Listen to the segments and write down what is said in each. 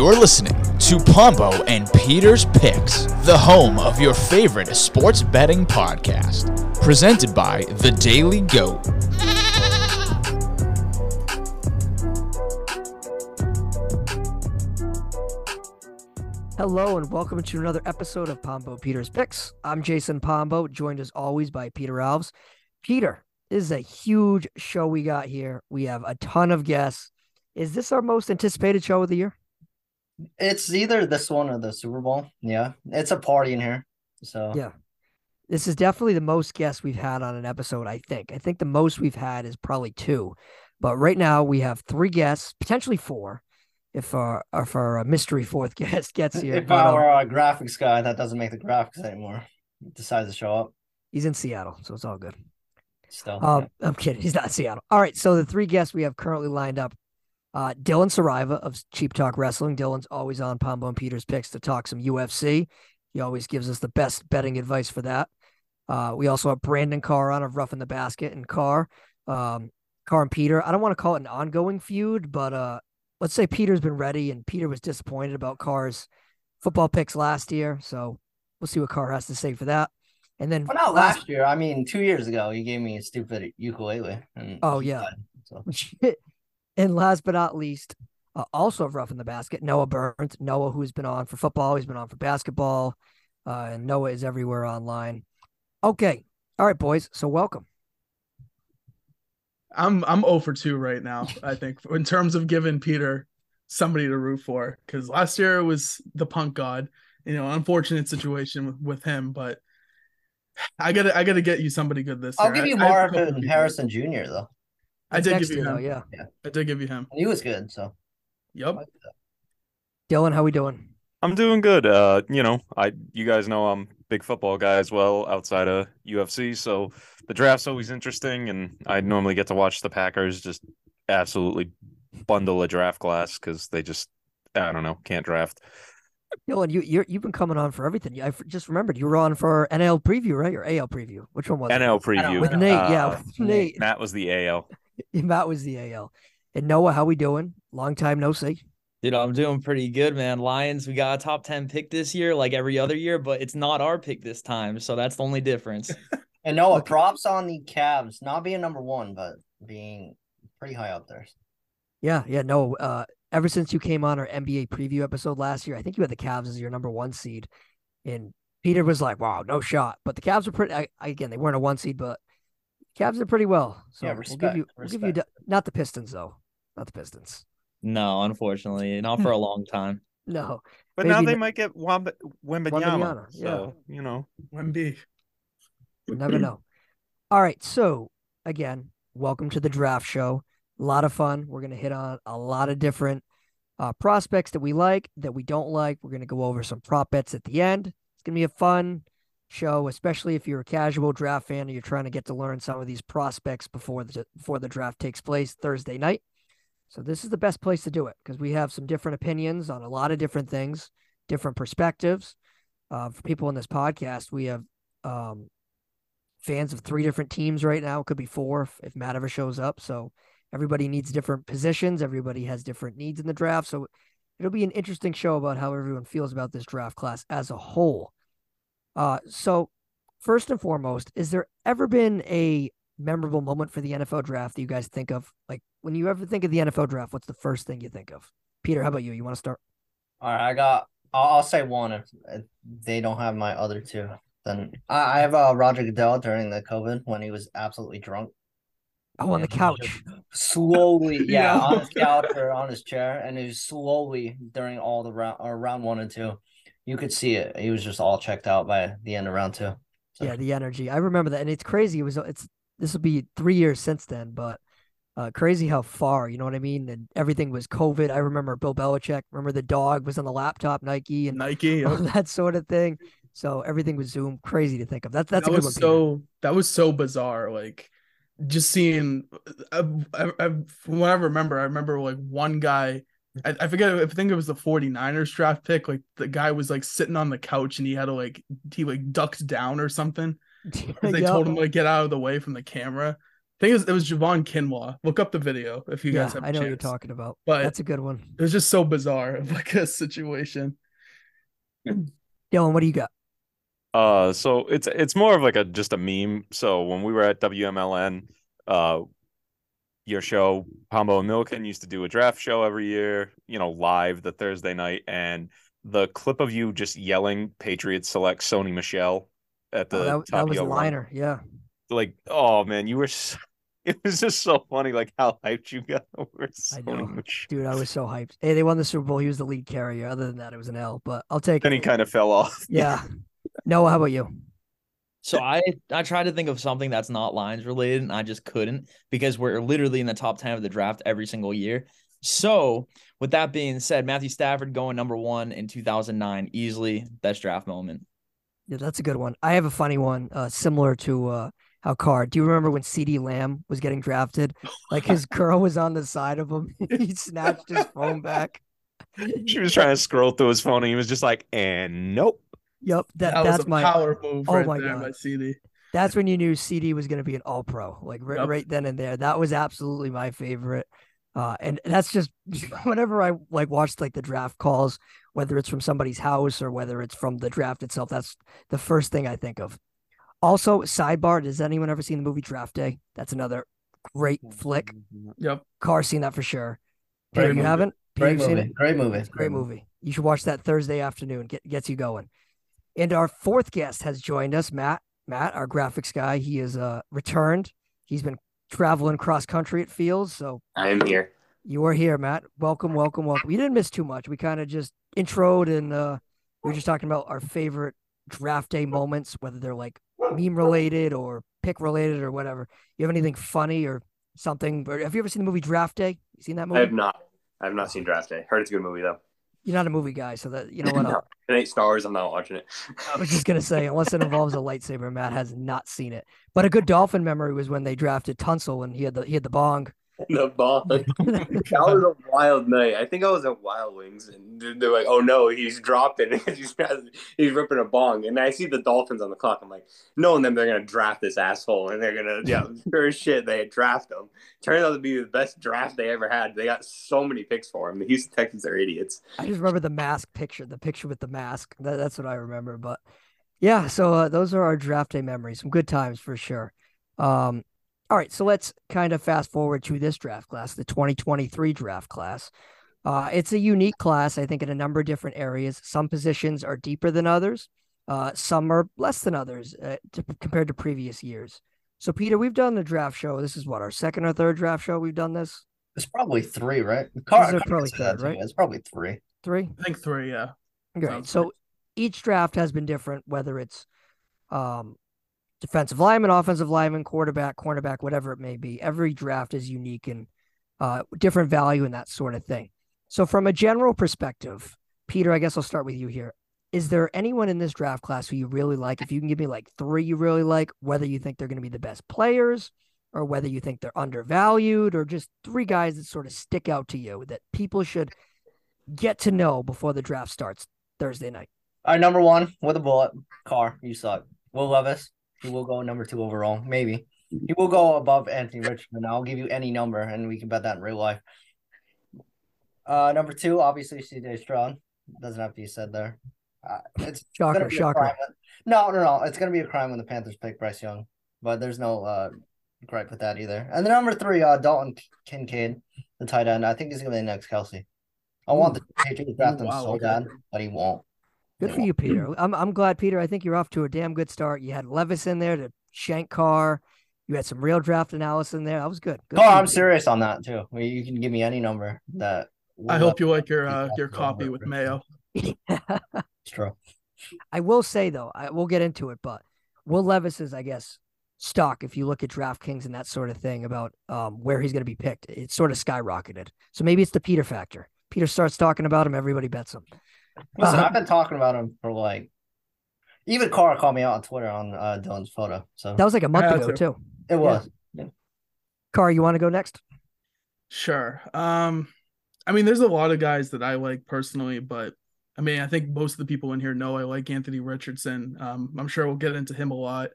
You're listening to Pombo and Peter's Picks, the home of your favorite sports betting podcast. Presented by The Daily Goat. Hello and welcome to another episode of Pombo Peter's Picks. I'm Jason Pombo, joined as always by Peter Alves. Peter, this is a huge show we got here. We have a ton of guests. Is this our most anticipated show of the year? It's either this one or the Super Bowl. Yeah, it's a party in here. So Yeah. This is definitely the most guests we've had on an episode, I think. I think the most we've had is probably two. But right now we have three guests, potentially four, if our if our uh, mystery fourth guest gets here. if But, um, our uh, graphics guy that doesn't make the graphics anymore decides to show up, he's in Seattle, so it's all good. still. Um, I'm kidding. He's not Seattle. All right. So the three guests we have currently lined up uh, Dylan Saraiva of Cheap Talk Wrestling. Dylan's always on Pombo and Peter's picks to talk some UFC. He always gives us the best betting advice for that. Uh, we also have Brandon Carr on of Roughing the Basket and Carr. Um, Carr and Peter. I don't want to call it an ongoing feud, but uh, let's say Peter's been ready and Peter was disappointed about Carr's football picks last year. So we'll see what Carr has to say for that. And then well, not last year. I mean, two years ago, you gave me a stupid ukulele. And Oh, yeah. So and last but not least, uh, also of Roughing the Basket, Noah Berndt. Noah, who's been on for football, he's been on for basketball, uh, and Noah is everywhere online. Okay. All right, boys. So welcome. I'm I'm 0 for 2 right now, I think, in terms of giving Peter somebody to root for. Because last year it was the punk god. You know, unfortunate situation with, with him, but I gotta I gotta get you somebody good this year. I'll year. give you I- I have Marvin. Harrison Jr. though. I did give you him. though, yeah. I did give you him. He was good. So Yep. Dylan, how we doing? I'm doing good. Uh, you know, I you guys know I'm big football guy as well outside of UFC, so the draft's always interesting and I normally get to watch the Packers just absolutely bundle a draft class cuz they just I don't know, can't draft. Dylan, you you're, you've been coming on for everything. I f- just remembered you were on for NL preview, right? Or AL preview? Which one was it? NL preview. With Nate, yeah, Uh, with Nate. Matt was the AL. Matt was the AL. And Noah, how we doing? Long time no see. Dude, I'm doing pretty good, man. Lions, we got a top 10 pick this year, like every other year, but it's not our pick this time. So that's the only difference. and Noah, Okay. props on the Cavs, not being number one, but being pretty high up there. Yeah, yeah, no. Uh, ever since you came on our NBA preview episode last year, I think you had the Cavs as your number one seed, and Peter was like, "Wow, no shot." But the Cavs were pretty. I, again, they weren't a one seed, but Cavs are pretty well. So Yeah, we'll give respect, you, we'll give you, respect. not the Pistons though, not the Pistons. no, unfortunately, not for a long time. No, But now they n- might get Wamba, Wembanyama. Wembanyama, yeah. So, you know. Wemby. you never know. All right, so again, welcome to the draft show. A lot of fun. We're gonna hit on a lot of different uh, prospects that we like, that we don't like. We're gonna go over some prop bets at the end. It's gonna be a fun show, especially if you're a casual draft fan and you're trying to get to learn some of these prospects before the before the draft takes place Thursday night. So this is the best place to do it because we have some different opinions on a lot of different things, different perspectives. Uh, for people in this podcast, we have um, fans of three different teams right now. It could be four if, if Matt ever shows up. So everybody needs different positions. Everybody has different needs in the draft. So it'll be an interesting show about how everyone feels about this draft class as a whole. Uh, so first and foremost, is there ever been a memorable moment for the NFL draft that you guys think of? Like when you ever think of the NFL draft, what's the first thing you think of? Peter, how about you? You want to start? All right, I got. I'll, I'll say one if, they don't have my other two. Then I, I have uh, Roger Goodell during the COVID when he was absolutely drunk. Oh, on the couch. Slowly, yeah, Yeah. on his couch or on his chair, and it was slowly during all the round or round one and two. You could see it. He was just all checked out by the end of round two. So, Yeah, the energy. I remember that, and it's crazy. It was it's this will be three years since then, but uh, crazy how far. You know what I mean? And everything was COVID. I remember Bill Belichick. Remember the dog was on the laptop, Nike, and Nike. all that sort of thing. So everything was Zoom. Crazy to think of. That's that's that was one. Peter. so that was so bizarre. Like just seeing, I, I, I, from what I remember, I remember like one guy. I, I forget. I think it was the 49ers draft pick. Like the guy was like sitting on the couch and he had to like he like ducked down or something. They Yup. told him to like get out of the way from the camera. I think it was, it was Javon Kinlaw. Look up the video if you yeah, guys have. a I know what you're talking about. But That's a good one. it was just so bizarre of like a situation. Dylan, what do you got? Uh, so it's it's more of like a just a meme. So when we were at WMLN, uh, your show, Pombo and Milken used to do a draft show every year, you know, live the Thursday night, and the clip of you just yelling "Patriots select Sony Michel" at oh, the Oh, that, top that of was your Liner. Yeah. like, oh man, you were. So, it was just so funny, like how hyped you got over I Sony. Dude, I was so hyped. Hey, they won the Super Bowl. He was the lead carrier. Other than that, it was an L, but I'll take Then it. he kind of fell off. Yeah. Noah, how about you? So I I tried to think of something that's not lines related, and I just couldn't because we're literally in the top ten of the draft every single year. So with that being said, Matthew Stafford going number one in 2009, easily best draft moment. Yeah, that's a good one. I have a funny one, uh, similar to uh, how Carr. Do you remember when CeeDee Lamb was getting drafted? Like his girl was on the side of him. he snatched his phone back. She was trying to scroll through his phone, and he was just like, "And nope." Yep, that, That, was that's a my. power move oh right my there God. by CeeDee. That's when you knew CeeDee was going to be an All Pro, like right, Yep. right then and there. That was absolutely my favorite. Uh, and that's just whenever I like watched like the draft calls, whether it's from somebody's house or whether it's from the draft itself, that's the first thing I think of. Also, sidebar: Has anyone ever seen the movie Draft Day? That's another great flick. Yep. Carr seen that for sure. Peter, you movie. haven't? Peter, Great you've seen movie. it? Great movie. It's a great movie. You should watch that Thursday afternoon. Get gets you going. And our fourth guest has joined us, Matt. Matt, our graphics guy. He is uh returned. He's been traveling cross country. It feels so. I am here. You are here, Matt. Welcome, welcome, welcome. You didn't miss too much. We kind of just introed and uh we were just talking about our favorite draft day moments, whether they're like meme related or pick related or whatever. You have anything funny or something? Or have you ever seen the movie Draft Day? You seen that movie? I have not. I have not seen Draft Day. Heard it's a good movie though. You're not a movie guy, so that you know what. No, it ain't Star Wars. I'm not watching it. I was just gonna say, unless it involves a lightsaber, Matt has not seen it. But a good dolphin memory was when they drafted Tunsil and he had the he had the bong. the ball. that was a wild night. I think I was at Wild Wings, and they're- they're like, "Oh no, he's dropping. he's he's ripping a bong." And I see the Dolphins on the clock. I'm like, knowing them, they're gonna draft this asshole, and they're gonna, yeah, sure as shit, they draft him. Turned out to be the best draft they ever had. They got so many picks for him. The Houston Texans are idiots. I just remember the mask picture, the picture with the mask. That, that's what I remember. But yeah, so uh, those are our draft day memories. Some good times for sure. Um, all right, so let's kind of fast forward to this draft class, the 2023 draft class. Uh, it's a unique class, I think, in a number of different areas. Some positions are deeper than others. Uh, some are less than others uh, to, compared to previous years. So, Peter, we've done the draft show. This is what our second or third draft show we've done this. It's probably three, right? These Carr- are Carr probably said third, right? It's probably three. Three. I think three. Yeah. Great. Sounds So right. each draft has been different, whether it's um, defensive lineman, offensive lineman, quarterback, cornerback, whatever it may be. Every draft is unique and uh, different value and that sort of thing. So, from a general perspective, Peter, I guess I'll start with you here. Is there anyone in this draft class who you really like? If you can give me like three you really like, whether you think they're going to be the best players or whether you think they're undervalued, or just three guys that sort of stick out to you that people should get to know before the draft starts Thursday night. All right, number one with a bullet. Car, you suck. Will Levis, he will go number two overall. Maybe he will go above Anthony Richmond. I'll give you any number, and we can bet that in real life. Uh, number two, obviously CJ Stroud. Doesn't have to be said there. Uh, it's Shocker, gonna be a shocker. when- no, no, no. It's gonna be a crime when the Panthers pick Bryce Young, but there's no uh gripe with that either. And the number three, uh, Dalton Kincaid, the tight end. I think he's gonna be the next Kelce. I want the Patriots to draft him Wow, so okay. bad, but he won't. Good for you. Peter. I'm I'm glad, Peter. I think you're off to a damn good start. You had Levis in there to shank Carr. You had some real draft analysis in there. That was good. good Oh, I'm Peter. serious on that too. Well, You can give me any number that. I hope you like your be uh, your possible. copy with Mayo. It's true. I will say though, I we'll get into it, but Will Levis is, I guess, stock. If you look at DraftKings and that sort of thing about um, where he's going to be picked, it's sort of skyrocketed. So maybe it's the Peter factor. Peter starts talking about him, everybody bets him. Listen, Uh-huh. I've been talking about him for like. Even Carr called me out on Twitter on uh, Dylan's photo, so That was like a month ago too. too. it was. Carr, you want to go next? Sure. Um, I mean, there's a lot of guys that I like personally, but I mean, I think most of the people in here know I like Anthony Richardson. Um, I'm sure we'll get into him a lot.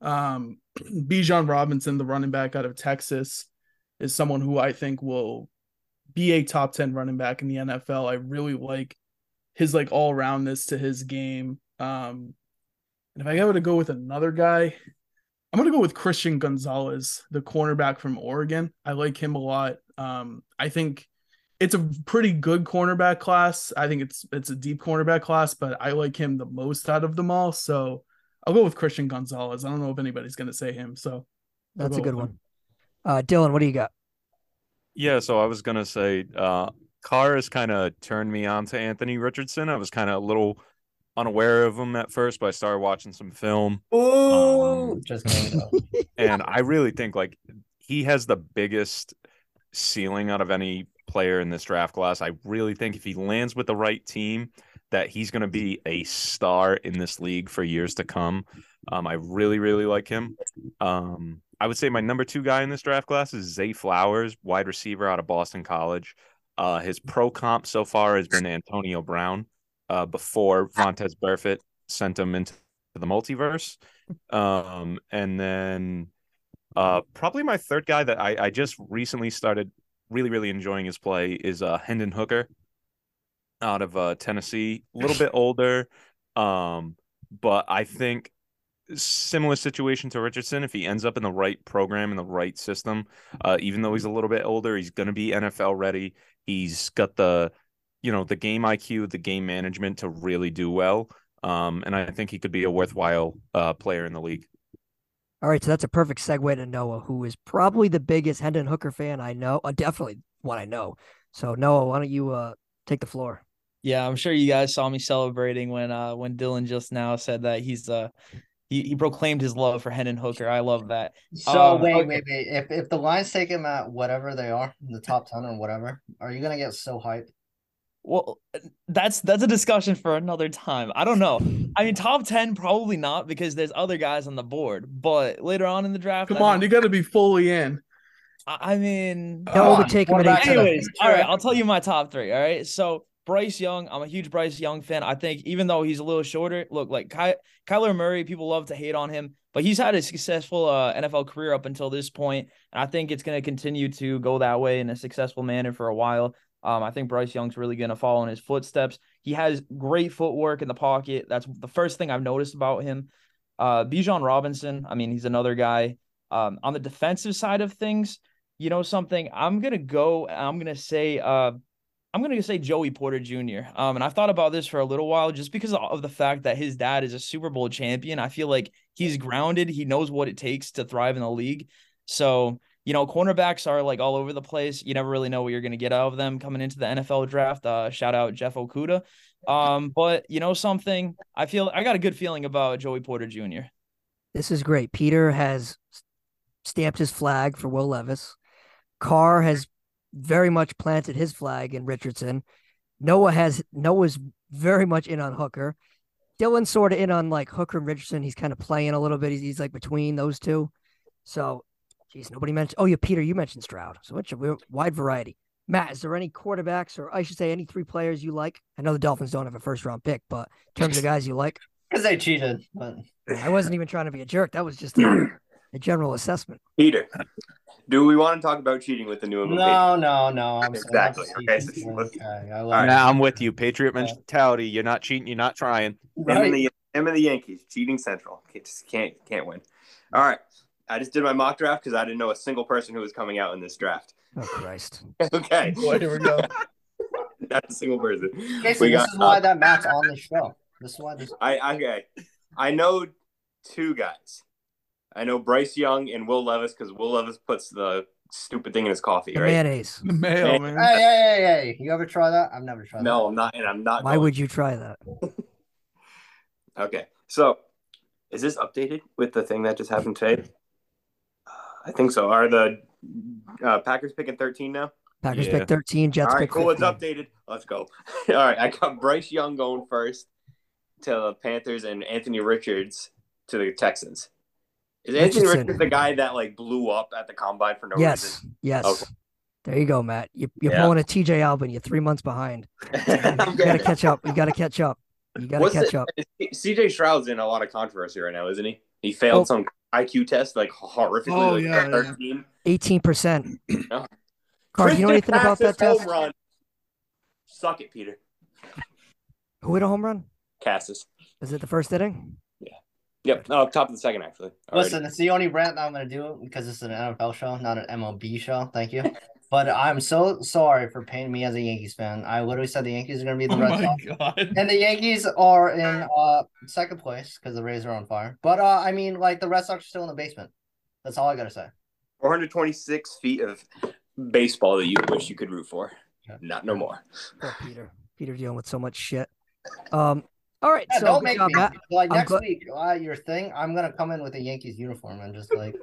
Um, Bijan Robinson, the running back out of Texas, is someone who I think will be a top 10 running back in the NFL. I really like his like all roundness to his game. Um, and if I were to go with another guy, I'm gonna go with Christian Gonzalez, the cornerback from Oregon. I like him a lot. Um, I think it's a pretty good cornerback class. I think it's it's a deep cornerback class, but I like him the most out of them all. So I'll go with Christian Gonzalez. I don't know if anybody's gonna say him. So I'll That's a good one. Uh, Dylan, what do you got? Yeah, so I was gonna say, uh, Carr has kind of turned me on to Anthony Richardson. I was kind of a little unaware of him at first, but I started watching some film, Ooh, Um, just and I really think like he has the biggest ceiling out of any player in this draft class. I really think if he lands with the right team, that he's going to be a star in this league for years to come. Um, I really, really like him. Um, I would say my number two guy in this draft class is Zay Flowers, wide receiver out of Boston College. Uh, his pro comp so far has been Antonio Brown. Uh, before Vontaze Burfict sent him into the multiverse, um, and then uh, probably my third guy that I, I just recently started really, really enjoying his play is uh, Hendon Hooker out of uh, Tennessee. A little bit older, um, but I think similar situation to Richardson. If he ends up in the right program in the right system, uh, even though he's a little bit older, he's going to be NFL ready. He's got the, you know, the game IQ, the game management to really do well. Um, and I think he could be a worthwhile uh, player in the league. All right, so that's a perfect segue to Noah, who is probably the biggest Hendon Hooker fan I know. Uh, definitely one I know. So Noah, why don't you uh take the floor? Yeah, I'm sure you guys saw me celebrating when uh when Dylan just now said that he's uh he, he proclaimed his love for Hendon Hooker. I love that. So Um, wait, okay. wait, wait. If if the Lions take him at whatever they are, the top ten or whatever, are you gonna get so hyped? Well, that's that's a discussion for another time. I don't know. I mean, top ten probably not because there's other guys on the board. But later on in the draft, Come I on, mean, you got to be fully in. I I mean, Noah on, would take him at quarterback 18. to the Anyways, all right, I'll tell you my top three. All right, so Bryce Young, I'm a huge Bryce Young fan. I think even though he's a little shorter, look like Ky- Kyler Murray, people love to hate on him, but he's had a successful uh, NFL career up until this point, and I think it's going to continue to go that way in a successful manner for a while. Um, I think Bryce Young's really going to follow in his footsteps. He has great footwork in the pocket. That's the first thing I've noticed about him. Uh, Bijan Robinson, I mean, he's another guy. Um, on the defensive side of things, you know something, I'm gonna go. I'm gonna say, uh, I'm gonna say Joey Porter Jr. Um, and I've thought about this for a little while, just because of the fact that his dad is a Super Bowl champion. I feel like he's grounded. He knows what it takes to thrive in the league. So you know, cornerbacks are like all over the place. You never really know what you're gonna get out of them coming into the NFL draft. Uh, shout out Jeff Okudah. Um, but you know something, I feel I got a good feeling about Joey Porter Jr. This is great. Peter has stamped his flag for Will Levis. Carr has very much planted his flag in Richardson. Noah has Noah's very much in on Hooker. Dylan's sort of in on like Hooker and Richardson. He's kind of playing a little bit. He's, he's like between those two. So, geez, nobody mentioned. Oh, yeah, Peter, you mentioned Stroud. So it's a wide variety. Matt, is there any quarterbacks or I should say any three players you like? I know the Dolphins don't have a first round pick, but in terms of guys you like, Because they cheated. But I wasn't even trying to be a jerk. That was just a, a general assessment. Peter, do we want to talk about cheating with the New England no, no, no. I'm Exactly. sorry. Okay, so Okay, I love right. Now I'm with you. Patriot mentality. You're not cheating. You're not trying. Him and Right? the him and the Yankees cheating central. Can't, just can't can't win. All right, I just did my mock draft because I didn't know a single person who was coming out in this draft. Oh Christ. okay, Boy, here we go. not a single person. Casey, we this got. is why uh, that Matt's on the show. This is why this. I okay. I know two guys. I know Bryce Young and Will Levis because Will Levis puts the stupid thing in his coffee, The right? mayonnaise. The mail, Hey, man. Hey, hey, hey, hey! You ever try that? I've never tried that. No, I'm not, and I'm not. Why going. would you try that? Okay, so is this updated with the thing that just happened today? Uh, I think so. Are the uh, Packers picking 13 now? Packers Yeah. pick 13, Jets All right, pick cool. It's updated. Let's go. All right, I got Bryce Young going first to the Panthers and Anthony Richards to the Texans. Is Anthony Richardson. Richards the guy that like blew up at the combine for no Yes, reason? yes. Okay. There you go, Matt. You, you're Yeah. pulling a TJ Albin. You're three months behind. You I'm got to catch up. You got to catch up. You got to What's catch the- up. CJ Stroud's in a lot of controversy right now, isn't he? He failed Well- some IQ test like horrifically. Oh, like yeah, yeah. Eighteen percent. Oh. No. Carr, you know anything about that Cassis test? home run. Suck it, Peter. Who hit a home run? Casas. Is it the first inning? Yep. Oh, top of the second actually. Already. Listen, it's the only rant that I'm going to do because it's an NFL show, not an MLB show. Thank you. But I'm so sorry for painting me as a Yankees fan. I literally said the Yankees are going to be the Oh Red my Sox. And the Yankees are in uh second place because the Rays are on fire. But uh I mean like the Red Sox are still in the basement. That's all I gotta say. 426 feet of baseball that you wish you could root for. Yeah. Not no more. Poor Peter. Peter dealing with so much shit. Um. All right. Yeah, so don't make job, me Matt. like I'm next gl- week, uh, your thing, I'm gonna come in with a Yankees uniform and just like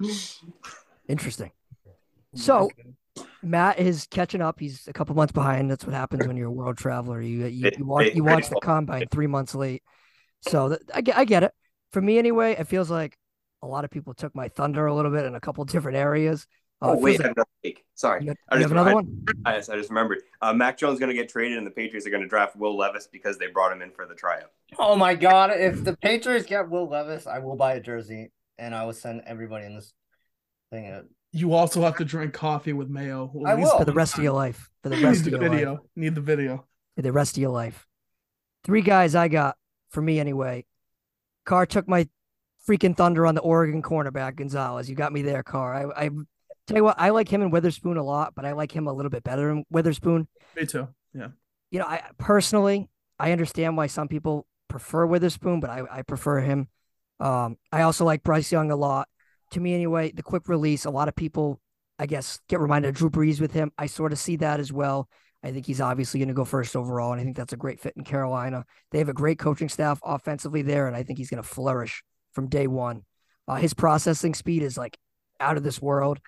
Interesting. So Matt is catching up. He's a couple months behind. That's what happens when you're a world traveler. You you, It- you watch you watch the combine three months late. So that, I get I get it. For me anyway, it feels like a lot of people took my thunder a little bit in a couple different areas. Uh, Oh it feels wait, I like- have another take. Sorry. you, got- I you just- have another I- one? I just, I just remembered. Uh, Mac Jones is going to get traded, and the Patriots are going to draft Will Levis because they brought him in for the tryout. Oh my god, if the Patriots get Will Levis, I will buy a jersey and I will send everybody in this thing a You also have to drink coffee with mayo. at I will. For the rest of your life. For the rest Need of the your life. video. Need the video. For the rest of your life. Three guys I got for me anyway. Carr took my freaking thunder on the Oregon cornerback Gonzalez. You got me there, Carr. I, I tell you what, I like him and Witherspoon a lot, but I like him a little bit better than Witherspoon. Me too. Yeah. You know, I personally I understand why some people prefer Witherspoon, but I, I prefer him. Um, I also like Bryce Young a lot. To me, anyway, the quick release. A lot of people, I guess, get reminded of Drew Brees with him. I sort of see that as well. I think he's obviously going to go first overall, and I think that's a great fit in Carolina. They have a great coaching staff offensively there, and I think he's going to flourish from day one. Uh, his processing speed is like out of this world.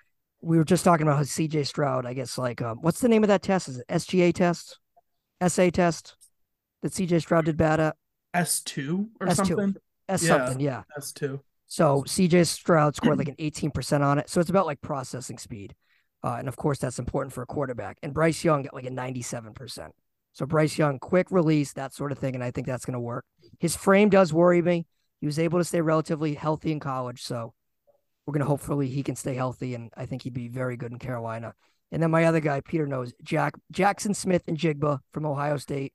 We were just talking about how CJ Stroud, I guess, like, um, what's the name of that test? Is it SGA test? SA test that CJ Stroud did bad at? S2 or S2. something. S Yeah. something, yeah. S2. So CJ Stroud scored like an 18% on it. So it's about like processing speed. Uh, and of course, that's important for a quarterback. And Bryce Young got like a 97%. So Bryce Young, quick release, that sort of thing. And I think that's going to work. His frame does worry me. He was able to stay relatively healthy in college. So we're going to hopefully he can stay healthy. And I think he'd be very good in Carolina. And then my other guy, Peter knows, Jack Jaxon Smith-Njigba from Ohio State.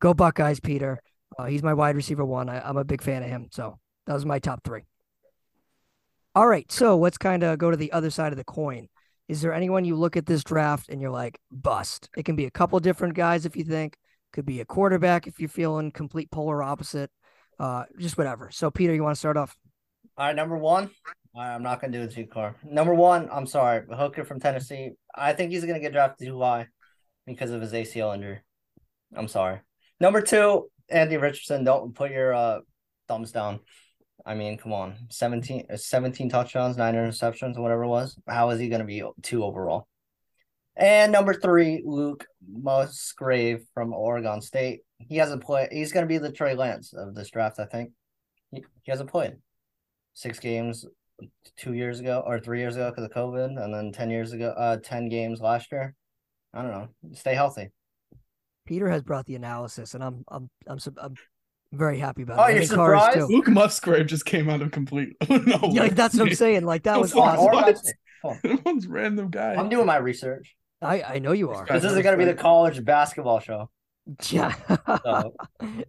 Go Buckeyes, Peter. Uh, he's my wide receiver one. I, I'm a big fan of him. So that was my top three. All right, so let's kind of go to the other side of the coin. Is there anyone you look at this draft and you're like, bust? It can be a couple different guys if you think, could be a quarterback if you're feeling complete polar opposite, uh, just whatever. So, Peter, you want to start off? All right, number one. Right, I'm not gonna do it too Carr. Number one, I'm sorry, Hooker from Tennessee. I think he's gonna get drafted too high because of his ACL injury. I'm sorry. Number two, Andy Richardson. Don't put your uh, thumbs down. I mean, come on, 17, uh, 17 touchdowns, nine interceptions, whatever it was. How is he gonna be two overall? And number three, Luke Musgrave from Oregon State. He hasn't played. He's gonna be the Trey Lance of this draft, I think. He, he hasn't played six games two years ago or three years ago because of COVID, and then ten years ago, uh, ten games last year. I don't know. Stay healthy. Peter has brought the analysis, and I'm I'm I'm, su- I'm very happy about Oh, it. I you're think Carr is surprised? too. Luke Musgrave just came out of complete. no, Yeah, like that's what I'm saying. Like that was Come on, awesome. what? Oregon State. Come on. Everyone's random guy. I'm doing my research. I I know you are. This isn't gonna be the college basketball show, Yeah. so,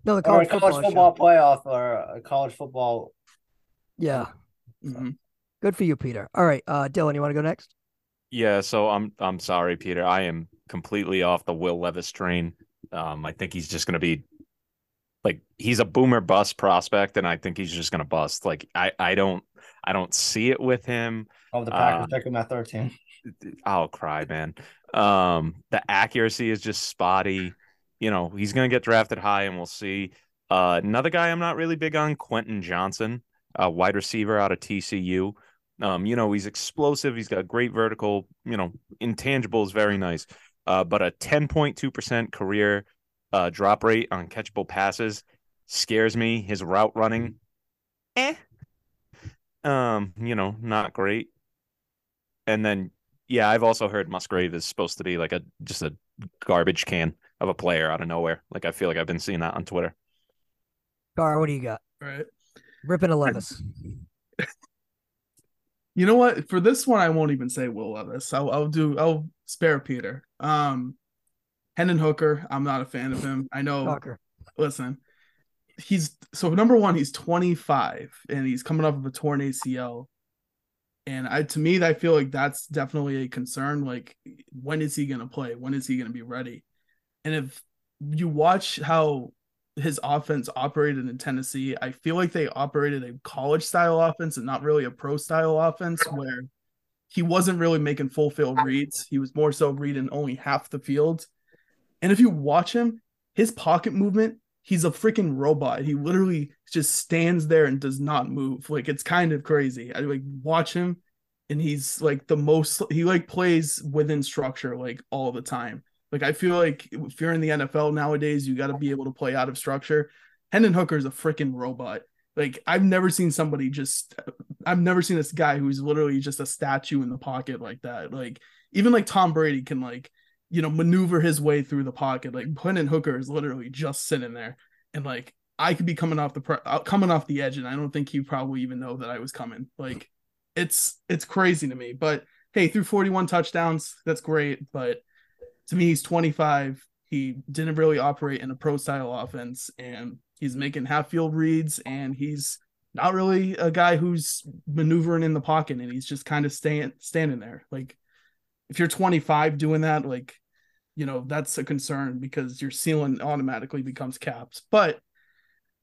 no, the or a college college football. football, playoff, or a college football. Yeah. Mhm. Good for you, Peter. All right, uh, Dylan, you want to go next? Yeah, so I'm I'm sorry, Peter. I am completely off the Will Levis train. Um, I think he's just gonna be like he's a boomer bust prospect, and I think he's just gonna bust. Like I I don't I don't see it with him. Oh, the Packers Uh, took him at 13. I'll cry, man. Um, the accuracy is just spotty. You know, he's gonna get drafted high, and we'll see. Uh, another guy I'm not really big on, Quentin Johnston, a wide receiver out of TCU. Um, you know, he's explosive. He's got great vertical. You know, intangibles, very nice. Uh, but a 10.2% career uh drop rate on catchable passes scares me. His route running, eh. Um, you know, not great. And then yeah, I've also heard Musgrave is supposed to be like a just a garbage can of a player out of nowhere. Like I feel like I've been seeing that on Twitter. Carr, what do you got? Right. Ripping a Levis. You know what? For this one, I won't even say Will Levis. I'll, I'll do. I'll spare Peter. Um, Hendon Hooker. I'm not a fan of him. I know. Shocker. Listen, he's so number one. He's 25 and he's coming off of a torn ACL. And I, to me, I feel like that's definitely a concern. Like, when is he going to play? When is he going to be ready? And if you watch how his offense operated in Tennessee, I feel like they operated a college style offense and not really a pro style offense where he wasn't really making full field reads. He was more so reading only half the field. And if you watch him, his pocket movement, he's a freaking robot. He literally just stands there and does not move. Like it's kind of crazy. I like watch him and he's like the most he like plays within structure like all the time. Like I feel like if you're in the NFL nowadays, you got to be able to play out of structure. Hendon Hooker is a freaking robot. Like I've never seen somebody just I've never seen this guy who's literally just a statue in the pocket like that. Like even like Tom Brady can like you know maneuver his way through the pocket. Like Hendon Hooker is literally just sitting there and like I could be coming off the pre- uh, coming off the edge and I don't think he probably even know that I was coming. Like it's it's crazy to me. But hey, through 41 touchdowns, that's great, but to me, he's 25. He didn't really operate in a pro style offense, and he's making half field reads, and he's not really a guy who's maneuvering in the pocket, and he's just kind of staying standing there. Like if you're 25 doing that, like you know that's a concern because your ceiling automatically becomes caps. But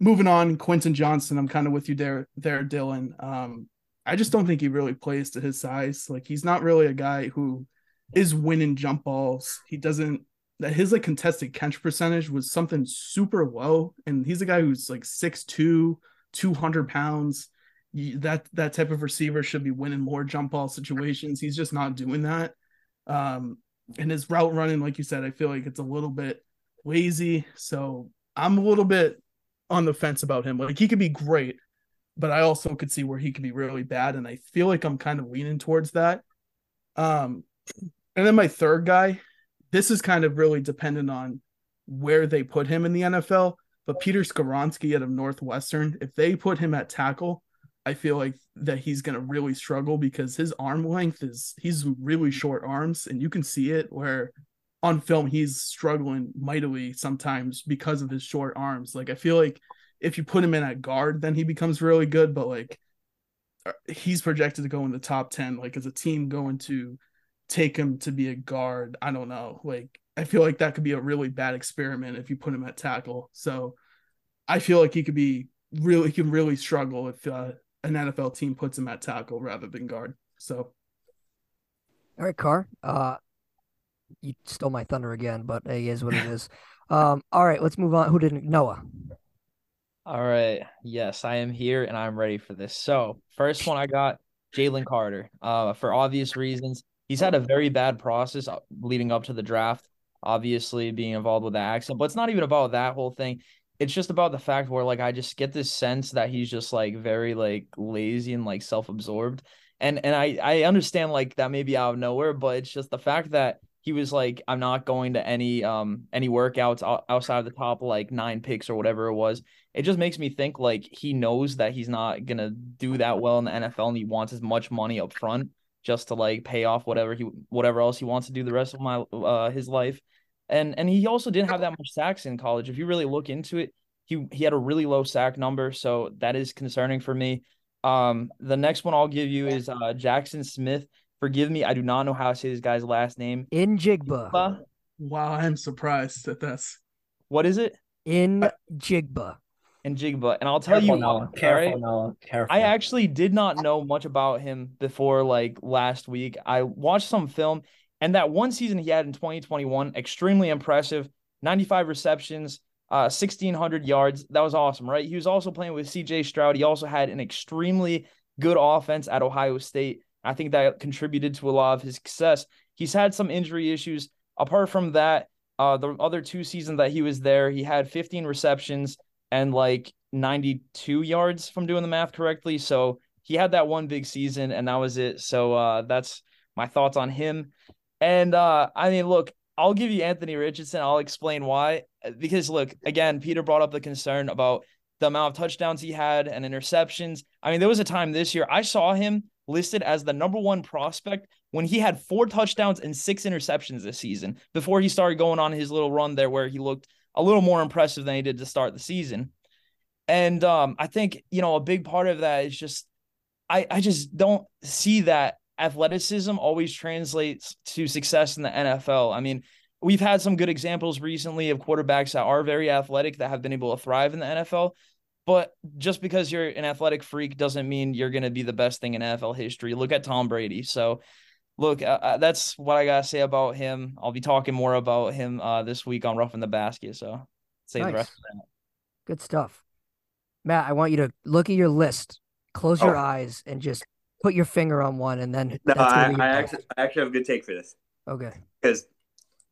moving on, Quentin Johnston, I'm kind of with you there, there, Dylan. Um, I just don't think he really plays to his size. Like he's not really a guy who is winning jump balls. He doesn't that his like contested catch percentage was something super low. And he's a guy who's like 6'2, 200 pounds. That that type of receiver should be winning more jump ball situations. He's just not doing that. Um, and his route running, like you said, I feel like it's a little bit lazy. So I'm a little bit on the fence about him. Like he could be great, but I also could see where he could be really bad. And I feel like I'm kind of leaning towards that. Um, and then my third guy, this is kind of really dependent on where they put him in the NFL. But Peter Skoronski out of Northwestern, if they put him at tackle, I feel like that he's going to really struggle because his arm length is he's really short arms, and you can see it where on film he's struggling mightily sometimes because of his short arms. Like I feel like if you put him in at guard, then he becomes really good. But like uh, he's projected to go in the top ten. Like as a team going to take him to be a guard. I don't know. Like I feel like that could be a really bad experiment if you put him at tackle. So I feel like he could be really he can really struggle if uh, an NFL team puts him at tackle rather than guard. So all right, Carr. Uh you stole my thunder again, but it is what it is. Um, all right, let's move on. Who didn't Noah? All right. Yes, I am here and I'm ready for this. So first one I got Jalen Carter. Uh, for obvious reasons, he's had a very bad process uh, leading up to the draft. Obviously, being involved with the accident, but it's not even about that whole thing. It's just about the fact where like I just get this sense that he's just like very like lazy and like self-absorbed. And and I I understand like that may be out of nowhere, but it's just the fact that he was like, I'm not going to any um any workouts outside of the top like nine picks or whatever it was. It just makes me think like he knows that he's not gonna do that well in the NFL and he wants as much money up front just to like pay off whatever he whatever else he wants to do the rest of my uh his life. And and he also didn't have that much sacks in college. If you really look into it, he he had a really low sack number, so that is concerning for me. Um, the next one I'll give you is uh Jaxon Smith. Forgive me, I do not know how to say this guy's last name. Njigba. Wow, I'm surprised at this. What is it? In Jigba and Jigba. And I'll tell Careful you, Noah. Careful, Noah. Careful. I actually did not know much about him before like last week. I watched some film, and that one season he had in 2021, extremely impressive. 95 receptions, uh, 1600 yards. That was awesome, right? He was also playing with CJ Stroud. He also had an extremely good offense at Ohio State. I think that contributed to a lot of his success. He's had some injury issues. Apart from that, uh, the other two seasons that he was there, he had 15 receptions, and like 92 yards from doing the math correctly. So he had that one big season and that was it. So uh, that's my thoughts on him. And uh, I mean, look, I'll give you Anthony Richardson. I'll explain why. Because look, again, Peter brought up the concern about the amount of touchdowns he had and interceptions. I mean, there was a time this year I saw him listed as the number one prospect when he had four touchdowns and six interceptions this season before he started going on his little run there where he looked a little more impressive than he did to start the season. And um, I think, you know, a big part of that is just I, I just don't see that athleticism always translates to success in the NFL. I mean, we've had some good examples recently of quarterbacks that are very athletic that have been able to thrive in the NFL. But just because you're an athletic freak doesn't mean you're going to be the best thing in NFL history. Look at Tom Brady. So, look, uh, uh, that's what I got to say about him. I'll be talking more about him uh, this week on Roughing the Basket. So, say Nice. the rest of that. Good stuff. Matt, I want you to look at your list, close your Oh. eyes, and just put your finger on one, and then No, that's gonna I, I actually, I actually have a good take for this okay. because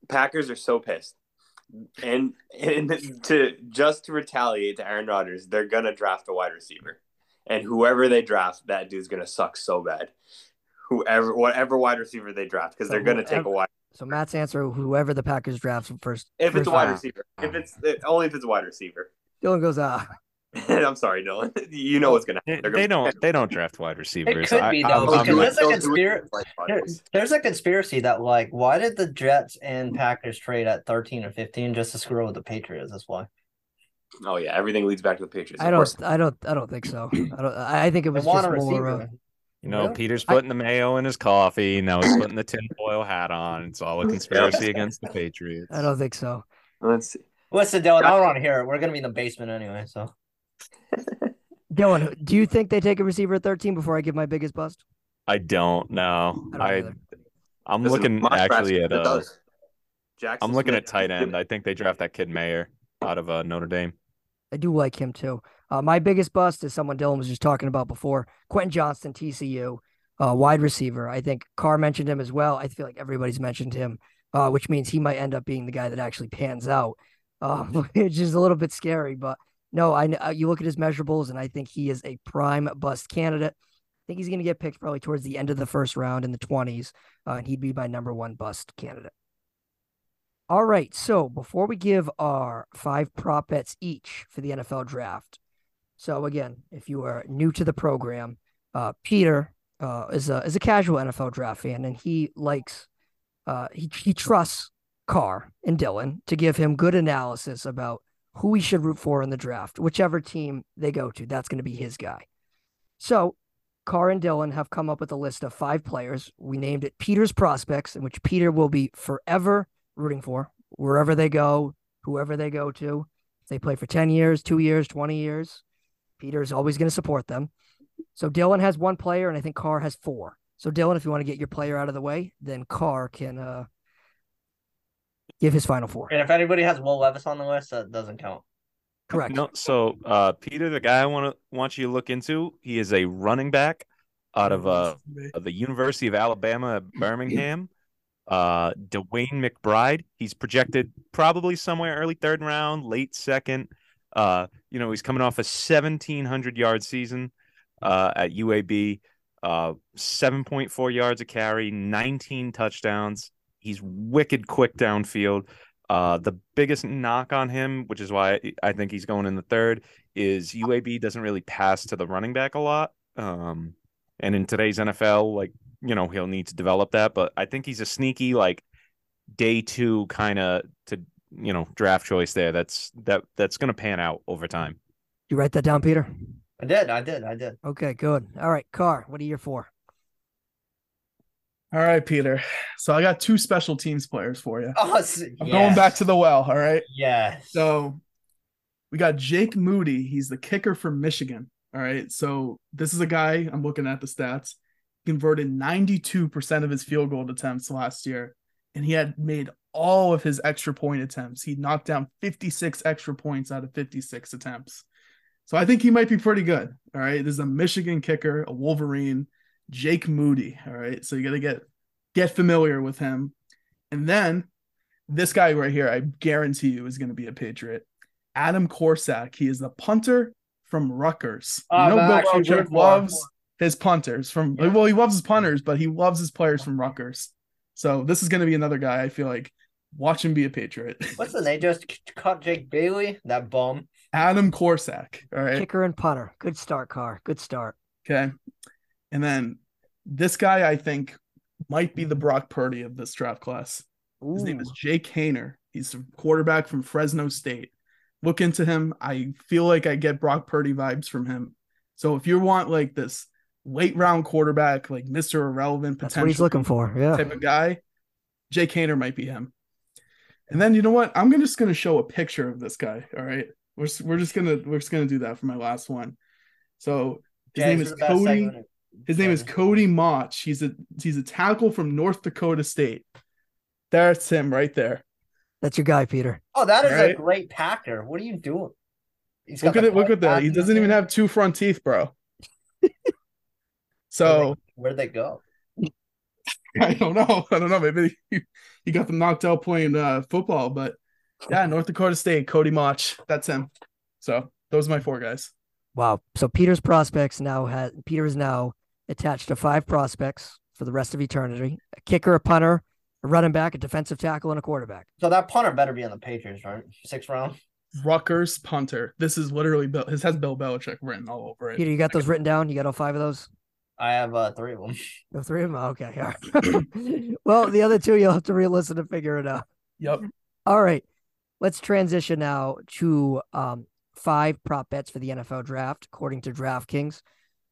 Packers are so pissed, and and to just to retaliate to Aaron Rodgers, they're gonna draft a wide receiver, and whoever they draft, that dude's gonna suck so bad. Whoever, whatever wide receiver they draft, because So they're gonna take a wide. So Matt's answer: whoever the Packers drafts first. If it's a wide round. receiver, if it's only if it's a wide receiver. Dylan goes, ah, I'm sorry, Dylan. You know what's gonna happen. They're they don't they don't draft wide receivers. could I- be, I'm- though, I'm because like- there's a They'll conspira- There- There's a conspiracy that like, why did the Jets and Packers trade at 13 or 15 just to screw with the Patriots? That's why. Oh yeah, everything leads back to the Patriots. I of don't, I don't, I don't think so. I don't. I I think it was just a more. receiver. You know, Really? Peter's I- putting the mayo in his coffee. Now he's putting the tinfoil hat on. It's all a conspiracy against the Patriots. I don't think so. Let's see. Listen, Dylan, I don't want to hear it. We're gonna be in the basement anyway, so Dylan, do you think they take a receiver at 13 before I give my biggest bust? I don't know. I don't I, I'm Listen, looking actually at uh, Jackson. I'm looking Smith- at tight end. I think they draft that kid Mayer out of uh, Notre Dame. I do like him too. Uh, my biggest bust is someone Dylan was just talking about before. Quentin Johnston, TCU, uh, wide receiver. I think Carr mentioned him as well. I feel like everybody's mentioned him, uh, which means he might end up being the guy that actually pans out, which is a little bit scary. But no, I uh, you look at his measurables, and I think he is a prime bust candidate. I think he's going to get picked probably towards the end of the first round in the 20s, uh, and he'd be my number one bust candidate. All right. So before we give our five prop bets each for the NFL draft, so again, if you are new to the program, uh, Peter uh, is a is a casual NFL draft fan, and he likes uh, he he trusts Carr and Dylan to give him good analysis about who he should root for in the draft, whichever team they go to. That's going to be his guy. So Carr and Dylan have come up with a list of five players. We named it Peter's prospects, in which Peter will be forever rooting for wherever they go, whoever they go to. If they play for 10 years, two years, 20 years, Peter is always going to support them. So Dylan has one player, and I think Carr has four. So Dylan, if you want to get your player out of the way, then Carr can uh, give his final four. and if anybody has Will Levis on the list, that doesn't count. Correct. No, so uh, Peter, the guy I want to want you to look into, he is a running back out of uh of the University of Alabama Birmingham. Uh, DeWayne McBride. He's projected probably somewhere early third round, late second. Uh, you know, he's coming off a 1700 yard season uh, at UAB. Uh, 7.4 yards a carry, 19 touchdowns. He's wicked quick downfield. Uh, the biggest knock on him, which is why I think he's going in the third, is UAB doesn't really pass to the running back a lot. Um, and in today's NFL, like you know, he'll need to develop that. But I think he's a sneaky like day two kind of to you know draft choice there. That's that that's going to pan out over time. You write that down, Peter? I did, I did, I did. Okay, good. All right, Carr, what are your for? All right, Peter. So I got two special teams players for you. Oh, s- I'm yes. going back to the well. All right. yes. So we got Jake Moody. He's the kicker from Michigan. All right. So this is a guy, I'm looking at the stats, converted 92% of his field goal attempts last year, and he had made all of his extra point attempts. He knocked down 56 extra points out of 56 attempts. So I think he might be pretty good. All right. This is a Michigan kicker, a Wolverine, Jake Moody. All right. So you got to get get familiar with him. And then this guy right here, I guarantee you is going to be a Patriot. Adam Korsak. He is the punter from Rutgers. Oh, you know, I'm Bill actually Belichick rooting for him. loves his punters from. Well, he loves his punters, but he loves his players from Rutgers. So this is going to be another guy I feel like Watch him be a Patriot. What's the name? Just c- cut Jake Bailey, that bum. Adam Korsak. All right. Kicker and punter. Good start, Carr. Good start. Okay. And then this guy, I think, might be the Brock Purdy of this draft class. His name is Jake Hayner. He's a quarterback from Fresno State. Look into him. I feel like I get Brock Purdy vibes from him. So if you want like this late round quarterback, like Mr. Irrelevant That's what he's looking for. Yeah. type of guy, Jake Haener might be him. And then you know what? I'm just gonna show a picture of this guy. All right. We're, we're just gonna we're just gonna do that for my last one. So his Jay, name is Cody. His name is Cody Mauch. He's a he's a tackle from North Dakota State. That's him right there. That's your guy, Peter. Oh, that is a great Packer. What are you doing? He's Look got at it. Look at that. He doesn't even have two front teeth, bro. So Where'd they go? I don't know. I don't know. Maybe he, he got them knocked out playing uh, football, but yeah, North Dakota State, Cody Mauch. That's him. So those are my four guys. Wow. So Peter's prospects now has Peter is now attached to five prospects for the rest of eternity: a kicker, a punter, a running back, a defensive tackle, and a quarterback. So that punter better be on the Patriots, right? Sixth round. Rutgers punter. This is literally Bill. This has Bill Belichick written all over it. Peter, you got those written down? You got all five of those? I have uh, three of them. The three of them? Okay. All right. well, the other two you'll have to re-listen to figure it out. Yep. All right. Let's transition now to um, five prop bets for the NFL draft, according to DraftKings.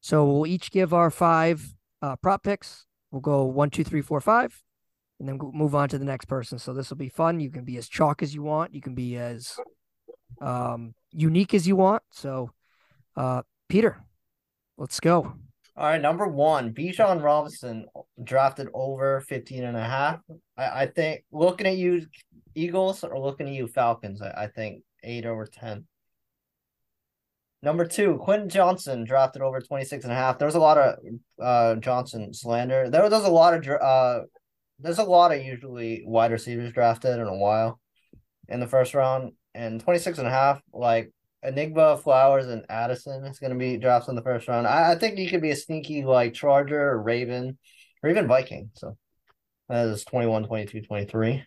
So we'll each give our five uh, prop picks. We'll go one, two, three, four, five, and then move on to the next person. So this will be fun. You can be as chalk as you want. You can be as um, unique as you want. So, uh, Peter, let's go. All right, number one, Bijan Robinson drafted over 15 and a half. I, I think looking at you, Eagles, or looking at you, Falcons, I, I think eight over 10. Number two, Quentin Johnston drafted over 26 and a half. There's a lot of uh Johnston slander. There was a lot of uh there's a lot of usually wide receivers drafted in a while in the first round. And 26 and a half, like Enigma, Flowers, and Addison is going to be drafted in the first round. I, I think he could be a sneaky like Charger or Raven or even Viking. So that is 21, 22, 23.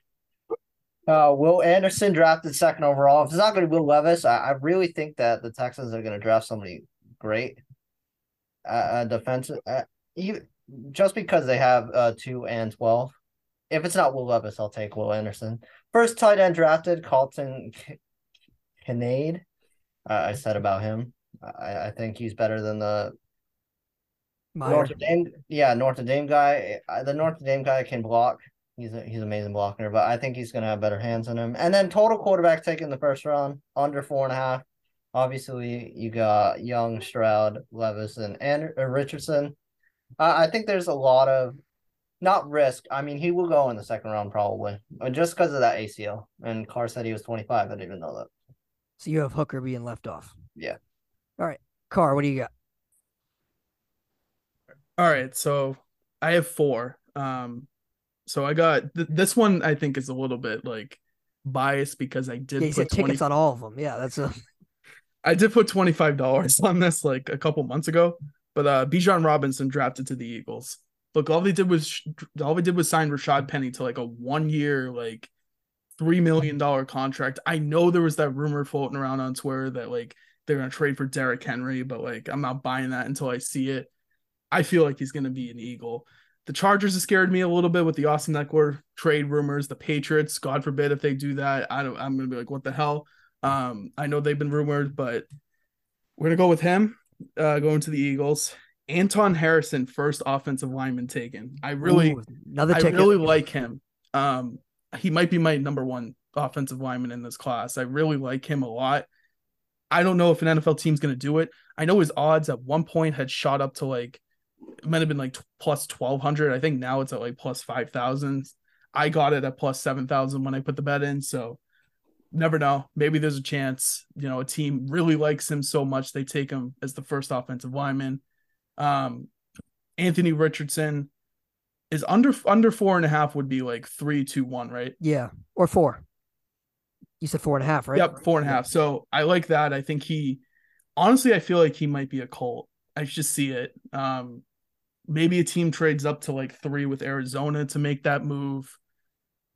Uh, Will Anderson drafted second overall. If it's not going to be Will Levis, I, I really think that the Texans are going to draft somebody great. Uh, uh defensive, uh, even, just because they have uh two and twelve. If it's not Will Levis, I'll take Will Anderson. First tight end drafted, Carlton K- Uh, I said about him. I, I think he's better than the Mayer. Notre Dame. Yeah, Notre Dame guy. The Notre Dame guy can block. He's a, he's an amazing blocker, but I think he's gonna have better hands than him. And then total quarterback taken the first round, under four and a half. Obviously, you got Young, Stroud, Levis, and and uh, Richardson. Uh, I think there's a lot of not risk. I mean, he will go in the second round probably, just because of that ACL. And Carr said he was 25. I didn't even know that. So you have Hooker being left off. Yeah. All right. Carr, what do you got? All right, so I have four. Um, so I got th- this one. I think is a little bit like biased because I did Yeah, you said put 20, tickets on all of them. Yeah, that's a I did put twenty five dollars on this like a couple months ago. But uh, Bijan Robinson drafted to the Eagles. Look, all they did was all they did was sign Rashad Penny to like a one year like three million dollar contract. I know there was that rumor floating around on Twitter that like they're gonna trade for Derrick Henry, but like I'm not buying that until I see it. I feel like he's gonna be an Eagle. The Chargers have scared me a little bit with the Austin Ekeler trade rumors. The Patriots, God forbid if they do that, I don't. I'm gonna be like, what the hell? Um, I know they've been rumored, but we're gonna go with him. Uh, going to the Eagles. Anton Harrison, first offensive lineman taken. I really, Ooh, another I ticket. really like him. Um, he might be my number one offensive lineman in this class. I really like him a lot. I don't know if an NFL team's going to do it. I know his odds at one point had shot up to like, it might have been like plus 1200. I think now it's at like plus 5000. I got it at plus 7000 when I put the bet in. So never know. Maybe there's a chance, you know, a team really likes him so much they take him as the first offensive lineman. Um, Anthony Richardson is under under four and a half would be like three, two, one, right? Yeah, or four. You said four and a half, right? Yep, four and a half. So I like that. I think he honestly I feel like he might be a Colt. I just see it. Um maybe a team trades up to like three with Arizona to make that move.